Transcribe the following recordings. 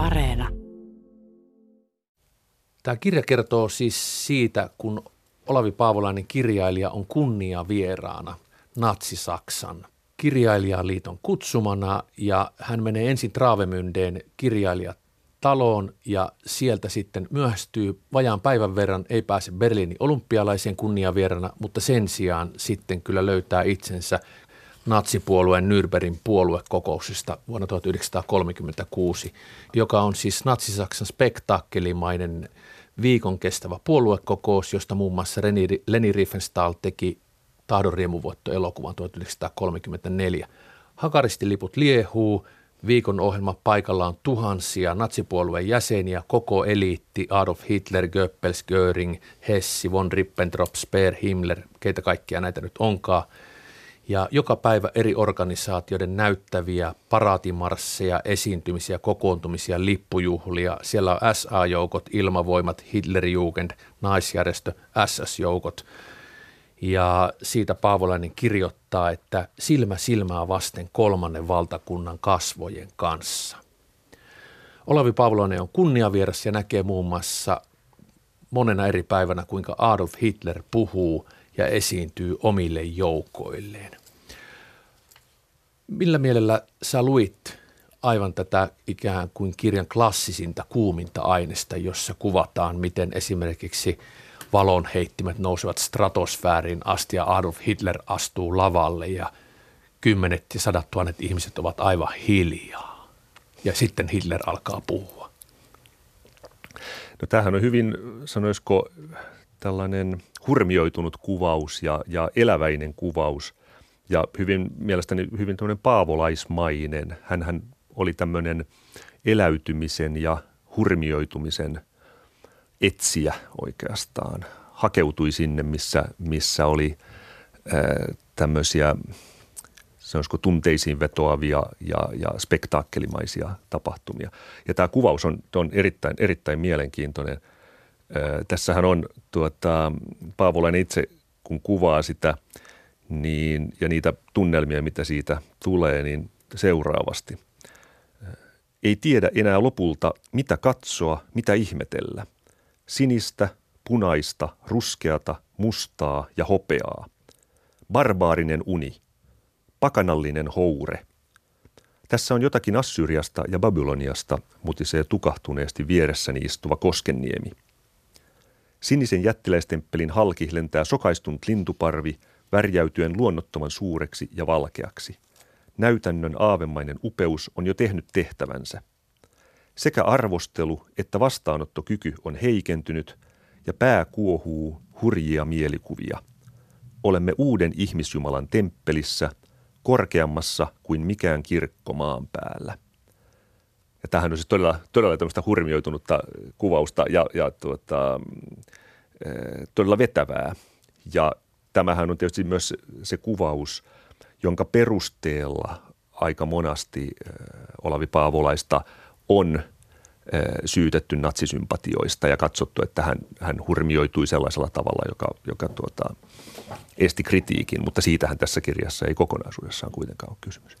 Areena. Tämä kirja kertoo siis siitä, kun Olavi Paavolainen kirjailija on kunnia vieraana Natsi-Saksan kirjailijaliiton kutsumana ja hän menee ensin Traavemyndeen kirjailijataloon ja sieltä sitten myöhästyy vajaan päivän verran, ei pääse Berliinin olympialaisen kunniavierana, mutta sen sijaan sitten kyllä löytää itsensä natsipuolueen Nürnbergin puoluekokouksesta vuonna 1936, joka on siis natsisaksan spektaakkelimainen viikon kestävä puoluekokous, josta muun muassa Leni Riefenstahl teki tahdonriemuvoitto elokuvan 1934. Hakaristiliput liehuu, viikon ohjelma paikalla on tuhansia natsipuolueen jäseniä, koko eliitti, Adolf Hitler, Goebbels, Göring, Hessi, von Ribbentrop, Speer, Himmler, keitä kaikkia näitä nyt onkaan – ja joka päivä eri organisaatioiden näyttäviä paraatimarsseja, esiintymisiä, kokoontumisia, lippujuhlia. Siellä on SA-joukot, ilmavoimat, Hitlerjugend, naisjärjestö, SS-joukot. Ja siitä Paavolainen kirjoittaa, että silmä silmää vasten kolmannen valtakunnan kasvojen kanssa. Olavi Paavolainen on kunniavieras ja näkee muun muassa monena eri päivänä, kuinka Adolf Hitler puhuu ja esiintyy omille joukoilleen. Millä mielellä sä luit aivan tätä ikään kuin kirjan klassisinta kuuminta aineesta, jossa kuvataan, miten esimerkiksi valonheittimet nousevat stratosfääriin asti ja Adolf Hitler astuu lavalle ja kymmenet ja sadat tuhannet ihmiset ovat aivan hiljaa. Ja sitten Hitler alkaa puhua. No tämähän on hyvin, sanoisiko, tällainen hurmioitunut kuvaus ja, ja eläväinen kuvaus – ja hyvin mielestäni hyvin tämmöinen paavolaismainen. hän oli tämmöinen eläytymisen ja hurmioitumisen etsiä oikeastaan. Hakeutui sinne, missä, missä oli ää, tämmöisiä sanoisiko tunteisiin vetoavia ja, ja spektaakkelimaisia tapahtumia. Ja tämä kuvaus on, on erittäin, erittäin mielenkiintoinen. Ää, tässähän on tuota, Paavolainen itse, kun kuvaa sitä – niin, ja niitä tunnelmia, mitä siitä tulee, niin seuraavasti. Ei tiedä enää lopulta, mitä katsoa, mitä ihmetellä. Sinistä, punaista, ruskeata, mustaa ja hopeaa. Barbaarinen uni. Pakanallinen houre. Tässä on jotakin Assyriasta ja Babyloniasta, mutisee tukahtuneesti vieressäni istuva Koskenniemi. Sinisen jättiläistemppelin halki lentää sokaistunut lintuparvi – värjäytyen luonnottoman suureksi ja valkeaksi. Näytännön aavemainen upeus on jo tehnyt tehtävänsä. Sekä arvostelu että vastaanottokyky on heikentynyt ja pää kuohuu hurjia mielikuvia. Olemme uuden ihmisjumalan temppelissä, korkeammassa kuin mikään kirkko maan päällä. Ja tämähän on siis todella, todella tämmöistä hurmioitunutta kuvausta ja, ja tuota, eh, todella vetävää. Ja tämähän on tietysti myös se kuvaus, jonka perusteella aika monasti Olavi Paavolaista on syytetty natsisympatioista ja katsottu, että hän, hän hurmioitui sellaisella tavalla, joka, joka tuota, esti kritiikin, mutta siitähän tässä kirjassa ei kokonaisuudessaan kuitenkaan ole kysymys.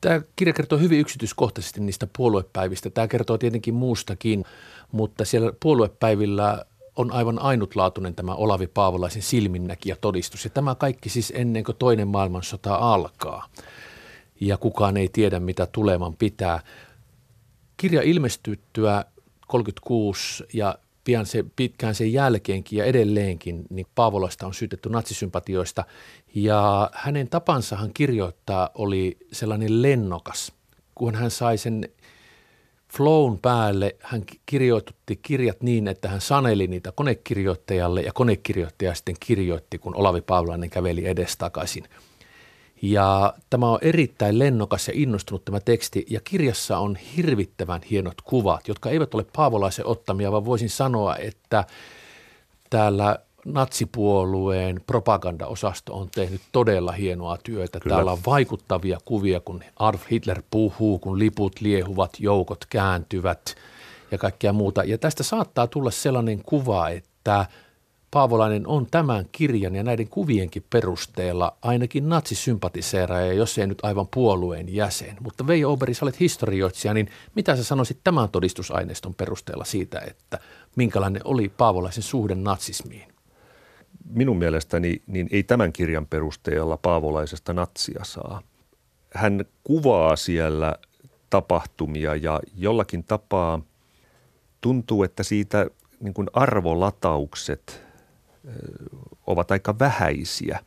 Tämä kirja kertoo hyvin yksityiskohtaisesti niistä puoluepäivistä. Tämä kertoo tietenkin muustakin, mutta siellä puoluepäivillä on aivan ainutlaatuinen tämä Olavi Paavolaisen silminnäkijä todistus. Ja tämä kaikki siis ennen kuin toinen maailmansota alkaa. Ja kukaan ei tiedä, mitä tuleman pitää. Kirja ilmestyttyä 36 ja pian se, pitkään sen jälkeenkin ja edelleenkin, niin Paavolasta on syytetty natsisympatioista. Ja hänen tapansahan kirjoittaa oli sellainen lennokas, kun hän sai sen flown päälle hän kirjoitutti kirjat niin, että hän saneli niitä konekirjoittajalle ja konekirjoittaja sitten kirjoitti, kun Olavi Paavolainen käveli edestakaisin. Ja tämä on erittäin lennokas ja innostunut tämä teksti ja kirjassa on hirvittävän hienot kuvat, jotka eivät ole Paavolaisen ottamia, vaan voisin sanoa, että täällä natsipuolueen propagandaosasto on tehnyt todella hienoa työtä. Kyllä. Täällä on vaikuttavia kuvia, kun Adolf Hitler puhuu, kun liput liehuvat, joukot kääntyvät ja kaikkea muuta. Ja tästä saattaa tulla sellainen kuva, että Paavolainen on tämän kirjan ja näiden kuvienkin perusteella ainakin natsisympatiseeraaja, jos ei nyt aivan puolueen jäsen. Mutta Veijo Oberi, sä olet historioitsija, niin mitä sä sanoisit tämän todistusaineiston perusteella siitä, että minkälainen oli Paavolaisen suhde natsismiin? Minun mielestäni niin ei tämän kirjan perusteella Paavolaisesta natsia saa. Hän kuvaa siellä tapahtumia ja jollakin tapaa tuntuu, että siitä niin kuin arvolataukset ovat aika vähäisiä.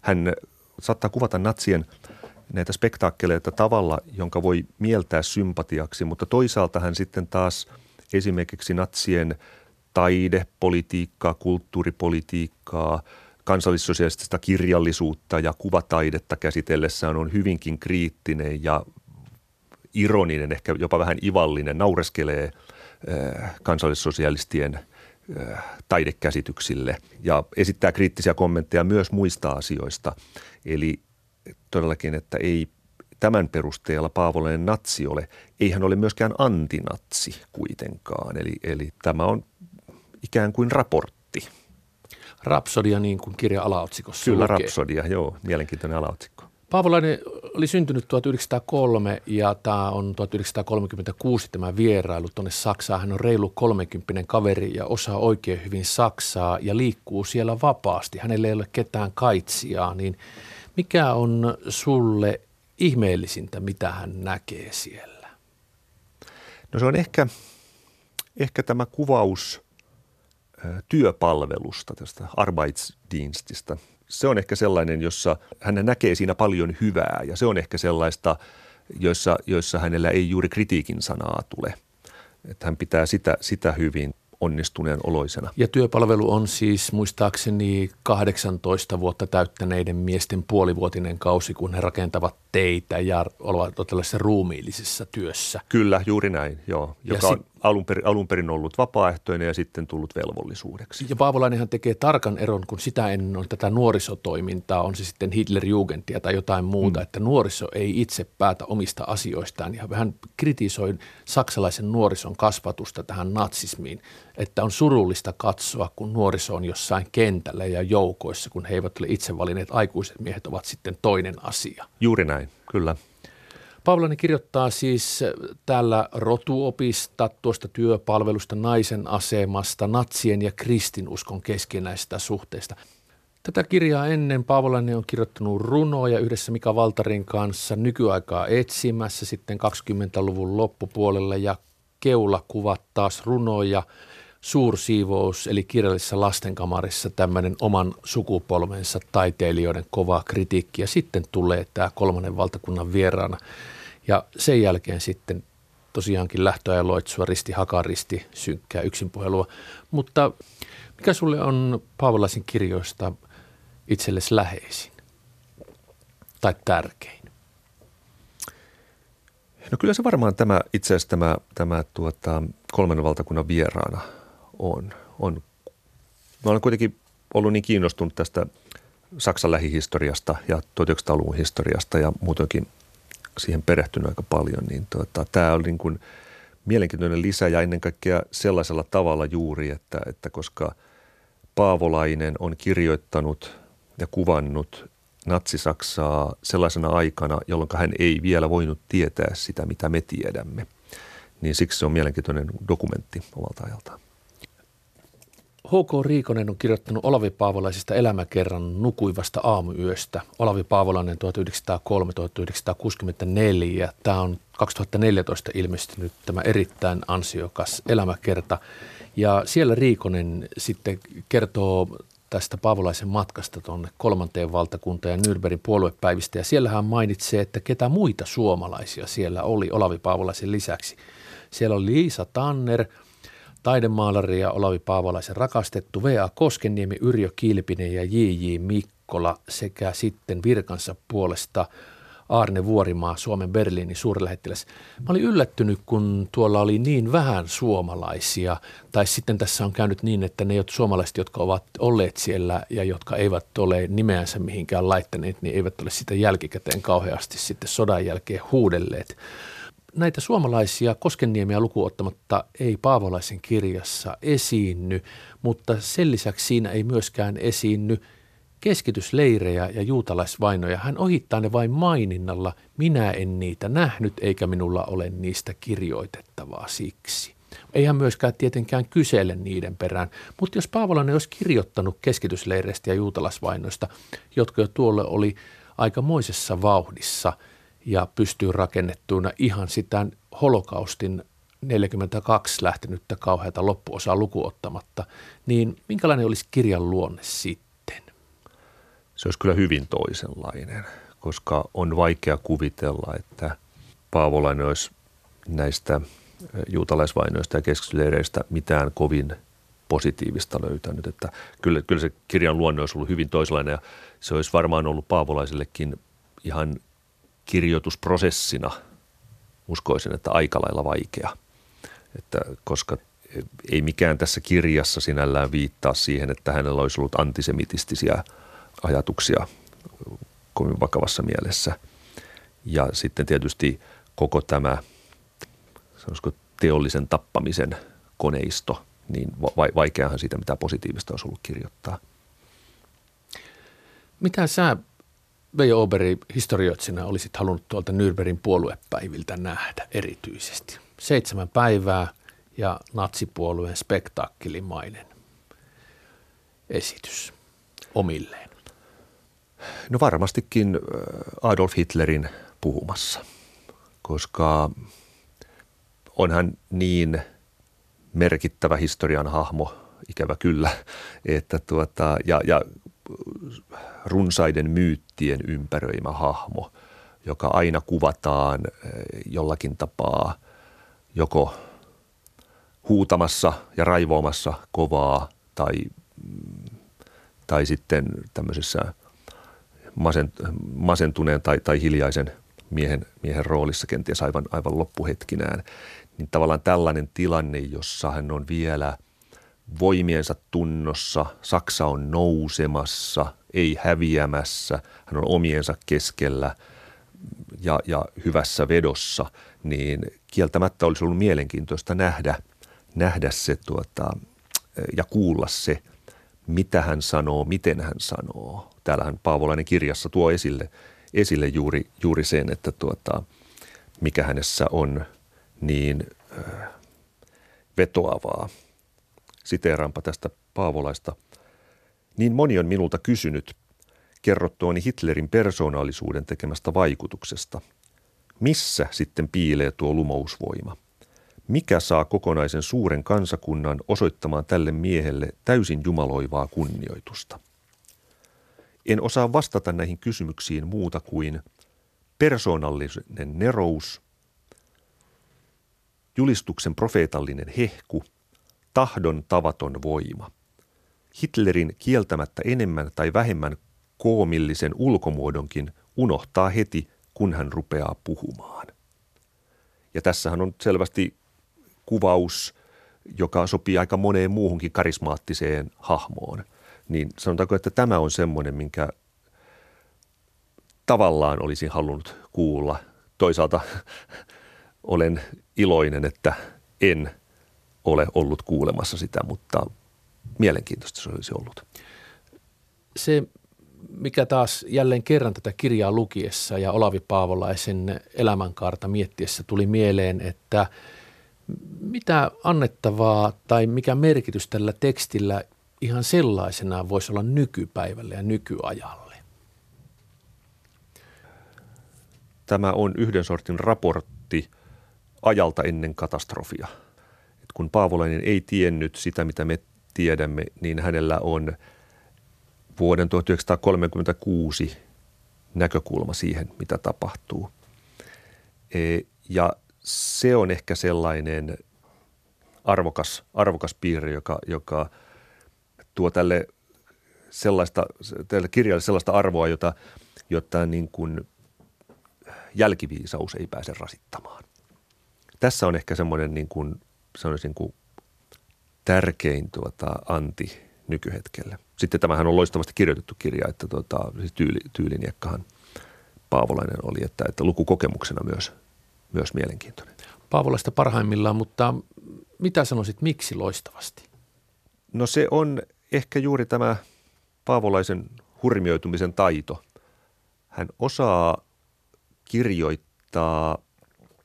Hän saattaa kuvata natsien näitä spektaakkeleita tavalla, jonka voi mieltää sympatiaksi, mutta toisaalta hän sitten taas esimerkiksi natsien taidepolitiikkaa, kulttuuripolitiikkaa, kansallissosiaalista kirjallisuutta ja kuvataidetta käsitellessään on hyvinkin kriittinen ja ironinen, ehkä jopa vähän ivallinen, naureskelee kansallissosialistien – taidekäsityksille ja esittää kriittisiä kommentteja myös muista asioista. Eli todellakin, että ei tämän perusteella Paavolainen natsi ole, ei hän ole myöskään antinatsi kuitenkaan. Eli, eli tämä on ikään kuin raportti. Rapsodia niin kuin kirja alaotsikossa Kyllä, lukee. Rapsodia, joo, mielenkiintoinen alaotsikko. Paavolainen oli syntynyt 1903 ja tämä on 1936 tämä vierailu tuonne Saksaan. Hän on reilu 30 kaveri ja osaa oikein hyvin Saksaa ja liikkuu siellä vapaasti. Hänellä ei ole ketään kaitsiaa, niin mikä on sulle ihmeellisintä, mitä hän näkee siellä? No se on ehkä, ehkä tämä kuvaus työpalvelusta, tästä Arbeitsdienstistä – se on ehkä sellainen, jossa hän näkee siinä paljon hyvää ja se on ehkä sellaista, joissa, joissa hänellä ei juuri kritiikin sanaa tule. Että hän pitää sitä, sitä hyvin onnistuneen oloisena. Ja työpalvelu on siis muistaakseni 18 vuotta täyttäneiden miesten puolivuotinen kausi, kun he rakentavat teitä ja ovat tällaisessa ruumiillisessa työssä. Kyllä, juuri näin, joo. Joka ja alun, perin, alun perin ollut vapaaehtoinen ja sitten tullut velvollisuudeksi. Ja Paavolainenhan tekee tarkan eron, kun sitä ennen on tätä nuorisotoimintaa, on se sitten Hitlerjugentia tai jotain muuta, mm. että nuoriso ei itse päätä omista asioistaan. Ja hän kritisoi saksalaisen nuorison kasvatusta tähän natsismiin, että on surullista katsoa, kun nuoriso on jossain kentällä ja joukoissa, kun he eivät ole itse valinneet, aikuiset miehet ovat sitten toinen asia. Juuri näin, kyllä. Pavlani kirjoittaa siis täällä rotuopista, tuosta työpalvelusta, naisen asemasta, natsien ja kristinuskon keskinäistä suhteista. Tätä kirjaa ennen Paavolani on kirjoittanut runoja yhdessä Mika Valtarin kanssa nykyaikaa etsimässä sitten 20-luvun loppupuolella ja keulakuvat taas runoja – suursiivous eli kirjallisessa lastenkamarissa tämmöinen oman sukupolvensa taiteilijoiden kova kritiikki ja sitten tulee tämä kolmannen valtakunnan vieraana ja sen jälkeen sitten tosiaankin lähtöä loitsua, risti hakaristi, synkkää yksinpuhelua. Mutta mikä sulle on Paavolaisen kirjoista itsellesi läheisin tai tärkein? No kyllä se varmaan tämä, itse asiassa tämä, tämä tuota, kolmannen valtakunnan vieraana on. on. Mä olen kuitenkin ollut niin kiinnostunut tästä Saksan lähihistoriasta ja 1900-luvun historiasta ja muutenkin siihen perehtynyt aika paljon, niin tuota, tämä on niin kuin mielenkiintoinen lisä ja ennen kaikkea sellaisella tavalla juuri, että, että koska Paavolainen on kirjoittanut ja kuvannut Natsi-Saksaa sellaisena aikana, jolloin hän ei vielä voinut tietää sitä, mitä me tiedämme, niin siksi se on mielenkiintoinen dokumentti omalta ajaltaan. H.K. Riikonen on kirjoittanut Olavi Paavolaisista elämäkerran nukuivasta aamuyöstä. Olavi Paavolainen 1903-1964. Tämä on 2014 ilmestynyt tämä erittäin ansiokas elämäkerta. Ja siellä Riikonen sitten kertoo tästä Paavolaisen matkasta tuonne kolmanteen valtakuntaan ja Nürnbergin puoluepäivistä. Ja siellä hän mainitsee, että ketä muita suomalaisia siellä oli Olavi Paavolaisen lisäksi. Siellä oli Liisa Tanner – taidemaalari ja Olavi Paavalaisen rakastettu V.A. Koskeniemi, Yrjö Kilpinen ja J.J. Mikkola sekä sitten virkansa puolesta Arne Vuorimaa, Suomen Berliinin suurlähettiläs. Mä olin yllättynyt, kun tuolla oli niin vähän suomalaisia, tai sitten tässä on käynyt niin, että ne suomalaiset, jotka ovat olleet siellä ja jotka eivät ole nimeänsä mihinkään laittaneet, niin eivät ole sitä jälkikäteen kauheasti sitten sodan jälkeen huudelleet näitä suomalaisia Koskenniemiä lukuottamatta ei Paavolaisen kirjassa esiinny, mutta sen lisäksi siinä ei myöskään esiinny keskitysleirejä ja juutalaisvainoja. Hän ohittaa ne vain maininnalla. Minä en niitä nähnyt eikä minulla ole niistä kirjoitettavaa siksi. Ei hän myöskään tietenkään kysele niiden perään, mutta jos Paavolainen olisi kirjoittanut keskitysleireistä ja juutalaisvainoista, jotka jo tuolle oli aikamoisessa vauhdissa ja pystyy rakennettuina ihan sitä holokaustin 42 lähtenyttä kauheata loppuosaa lukuottamatta, niin minkälainen olisi kirjan luonne sitten? Se olisi kyllä hyvin toisenlainen, koska on vaikea kuvitella, että Paavolainen olisi näistä juutalaisvainoista ja keskitysleireistä mitään kovin positiivista löytänyt. Että kyllä, kyllä se kirjan luonne olisi ollut hyvin toisenlainen ja se olisi varmaan ollut Paavolaisellekin ihan kirjoitusprosessina, uskoisin, että aika lailla vaikea. Että koska ei mikään tässä kirjassa sinällään viittaa siihen, että hänellä olisi ollut antisemitistisiä ajatuksia kovin vakavassa mielessä. Ja sitten tietysti koko tämä, sanoisiko teollisen tappamisen koneisto, niin va- vaikeahan siitä mitä positiivista olisi ollut kirjoittaa. Mitä sä, Veijo Oberi, historioitsijana olisit halunnut tuolta Nürnbergin puoluepäiviltä nähdä erityisesti? Seitsemän päivää ja natsipuolueen spektaakkelimainen esitys omilleen. No varmastikin Adolf Hitlerin puhumassa, koska onhan niin merkittävä historian hahmo, ikävä kyllä, että tuota, ja, ja runsaiden myyttien ympäröimä hahmo, joka aina kuvataan eh, jollakin tapaa joko huutamassa ja raivoamassa kovaa tai, mm, tai sitten tämmöisessä masentuneen tai, tai hiljaisen miehen, miehen roolissa kenties aivan, aivan loppuhetkinään, niin tavallaan tällainen tilanne, jossa hän on vielä voimiensa tunnossa, Saksa on nousemassa, ei häviämässä, hän on omiensa keskellä ja, ja hyvässä vedossa, niin kieltämättä olisi ollut mielenkiintoista nähdä, nähdä se tuota, ja kuulla se, mitä hän sanoo, miten hän sanoo. Täällähän Paavolainen kirjassa tuo esille, esille juuri, juuri sen, että tuota, mikä hänessä on niin äh, vetoavaa. Siteeraanpa tästä Paavolaista. Niin moni on minulta kysynyt, kerrottuani Hitlerin persoonallisuuden tekemästä vaikutuksesta. Missä sitten piilee tuo lumousvoima? Mikä saa kokonaisen suuren kansakunnan osoittamaan tälle miehelle täysin jumaloivaa kunnioitusta? En osaa vastata näihin kysymyksiin muuta kuin persoonallinen nerous, julistuksen profeetallinen hehku, tahdon tavaton voima. Hitlerin kieltämättä enemmän tai vähemmän koomillisen ulkomuodonkin unohtaa heti, kun hän rupeaa puhumaan. Ja tässähän on selvästi kuvaus, joka sopii aika moneen muuhunkin karismaattiseen hahmoon. Niin sanotaanko, että tämä on semmoinen, minkä tavallaan olisin halunnut kuulla. Toisaalta olen iloinen, että en ole ollut kuulemassa sitä, mutta mielenkiintoista se olisi ollut. Se, mikä taas jälleen kerran tätä kirjaa lukiessa ja Olavi Paavolaisen elämänkaarta miettiessä tuli mieleen, että mitä annettavaa tai mikä merkitys tällä tekstillä ihan sellaisenaan voisi olla nykypäivälle ja nykyajalle? Tämä on yhden sortin raportti ajalta ennen katastrofia. Kun Paavolainen ei tiennyt sitä, mitä me tiedämme, niin hänellä on vuoden 1936 näkökulma siihen, mitä tapahtuu. E, ja se on ehkä sellainen arvokas, arvokas piirre, joka, joka tuo tälle, sellaista, tälle kirjalle sellaista arvoa, jota, jota niin kuin jälkiviisaus ei pääse rasittamaan. Tässä on ehkä semmoinen niin kuin, sanoisin kuin tärkein tuota, anti nykyhetkelle. Sitten tämähän on loistavasti kirjoitettu kirja, että tuota, siis tyyli, tyyliniekkahan Paavolainen oli, että, että lukukokemuksena myös – myös mielenkiintoinen. Paavolasta parhaimmillaan, mutta mitä sanoisit, miksi loistavasti? No se on ehkä juuri tämä Paavolaisen hurmioitumisen taito. Hän osaa kirjoittaa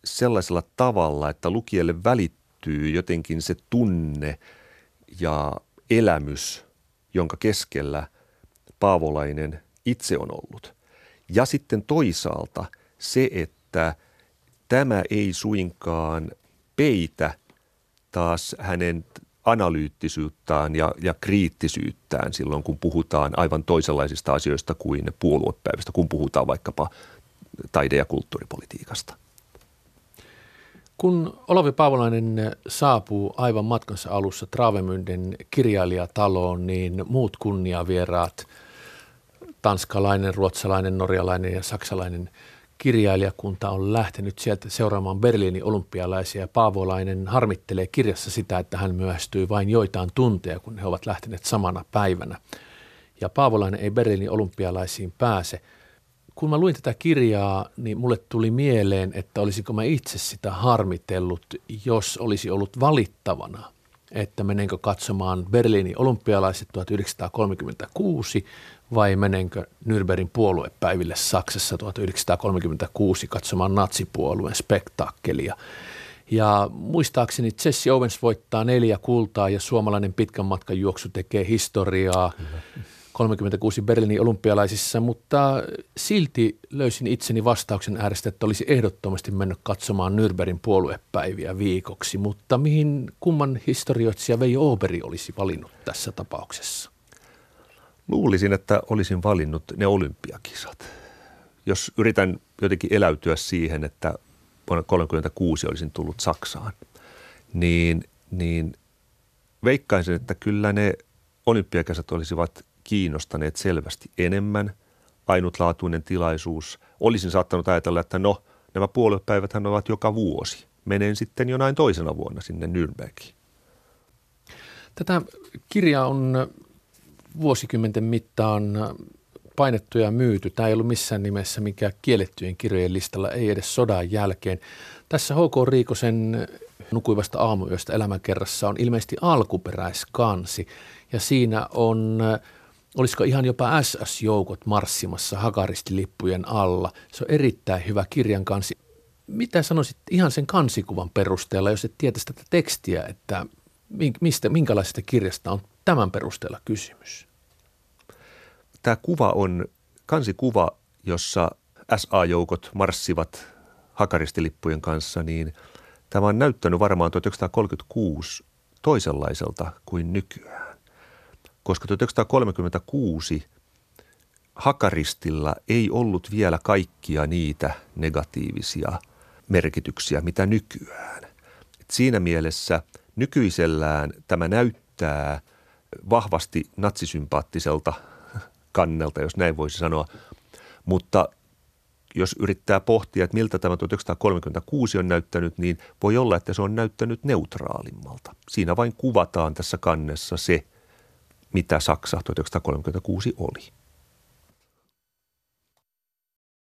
sellaisella tavalla, että lukijalle välittyy jotenkin se tunne ja elämys, jonka keskellä Paavolainen itse on ollut. Ja sitten toisaalta se, että tämä ei suinkaan peitä taas hänen analyyttisyyttään ja, ja kriittisyyttään silloin, kun puhutaan aivan toisenlaisista asioista kuin puoluepäivistä, kun puhutaan vaikkapa taide- ja kulttuuripolitiikasta. Kun Olavi Paavolainen saapuu aivan matkansa alussa Travemynden kirjailijataloon, niin muut kunniavieraat, tanskalainen, ruotsalainen, norjalainen ja saksalainen kirjailijakunta on lähtenyt sieltä seuraamaan Berliinin olympialaisia. Paavolainen harmittelee kirjassa sitä, että hän myöhästyi vain joitain tunteja, kun he ovat lähteneet samana päivänä. Ja Paavolainen ei Berliinin olympialaisiin pääse – kun mä luin tätä kirjaa, niin mulle tuli mieleen, että olisiko mä itse sitä harmitellut, jos olisi ollut valittavana, että menenkö katsomaan Berliinin olympialaiset 1936 vai menenkö Nürnbergin puoluepäiville Saksassa 1936 katsomaan natsipuolueen spektaakkelia. Ja muistaakseni Jesse Owens voittaa neljä kultaa ja suomalainen pitkän matkan juoksu tekee historiaa. Kyllä 36 Berliinin olympialaisissa, mutta silti löysin itseni vastauksen äärestä, että olisi ehdottomasti mennyt katsomaan Nürnbergin puoluepäiviä viikoksi, mutta mihin kumman historioitsija Veijo Oberi olisi valinnut tässä tapauksessa? Luulisin, että olisin valinnut ne olympiakisat. Jos yritän jotenkin eläytyä siihen, että vuonna 1936 olisin tullut Saksaan, niin, niin veikkaisin, että kyllä ne olympiakisat olisivat kiinnostaneet selvästi enemmän. Ainutlaatuinen tilaisuus. Olisin saattanut ajatella, että no, nämä puoluepäiväthän ovat joka vuosi. Menen sitten jonain toisena vuonna sinne Nürnbergiin. Tätä kirjaa on vuosikymmenten mittaan painettu ja myyty. Tämä ei ollut missään nimessä mikä kiellettyjen kirjojen listalla, ei edes sodan jälkeen. Tässä H.K. Riikosen nukuivasta aamuyöstä elämänkerrassa on ilmeisesti alkuperäiskansi ja siinä on olisiko ihan jopa SS-joukot marssimassa hakaristilippujen alla. Se on erittäin hyvä kirjan kansi. Mitä sanoisit ihan sen kansikuvan perusteella, jos et tietäisi tätä tekstiä, että mistä, minkälaisesta kirjasta on tämän perusteella kysymys? Tämä kuva on kansikuva, jossa SA-joukot marssivat hakaristilippujen kanssa, niin tämä on näyttänyt varmaan 1936 toisenlaiselta kuin nykyään koska 1936 Hakaristilla ei ollut vielä kaikkia niitä negatiivisia merkityksiä, mitä nykyään. Et siinä mielessä nykyisellään tämä näyttää vahvasti natsisympaattiselta kannelta, jos näin voisi sanoa, mutta jos yrittää pohtia, että miltä tämä 1936 on näyttänyt, niin voi olla, että se on näyttänyt neutraalimmalta. Siinä vain kuvataan tässä kannessa se, mitä Saksa 1936 oli.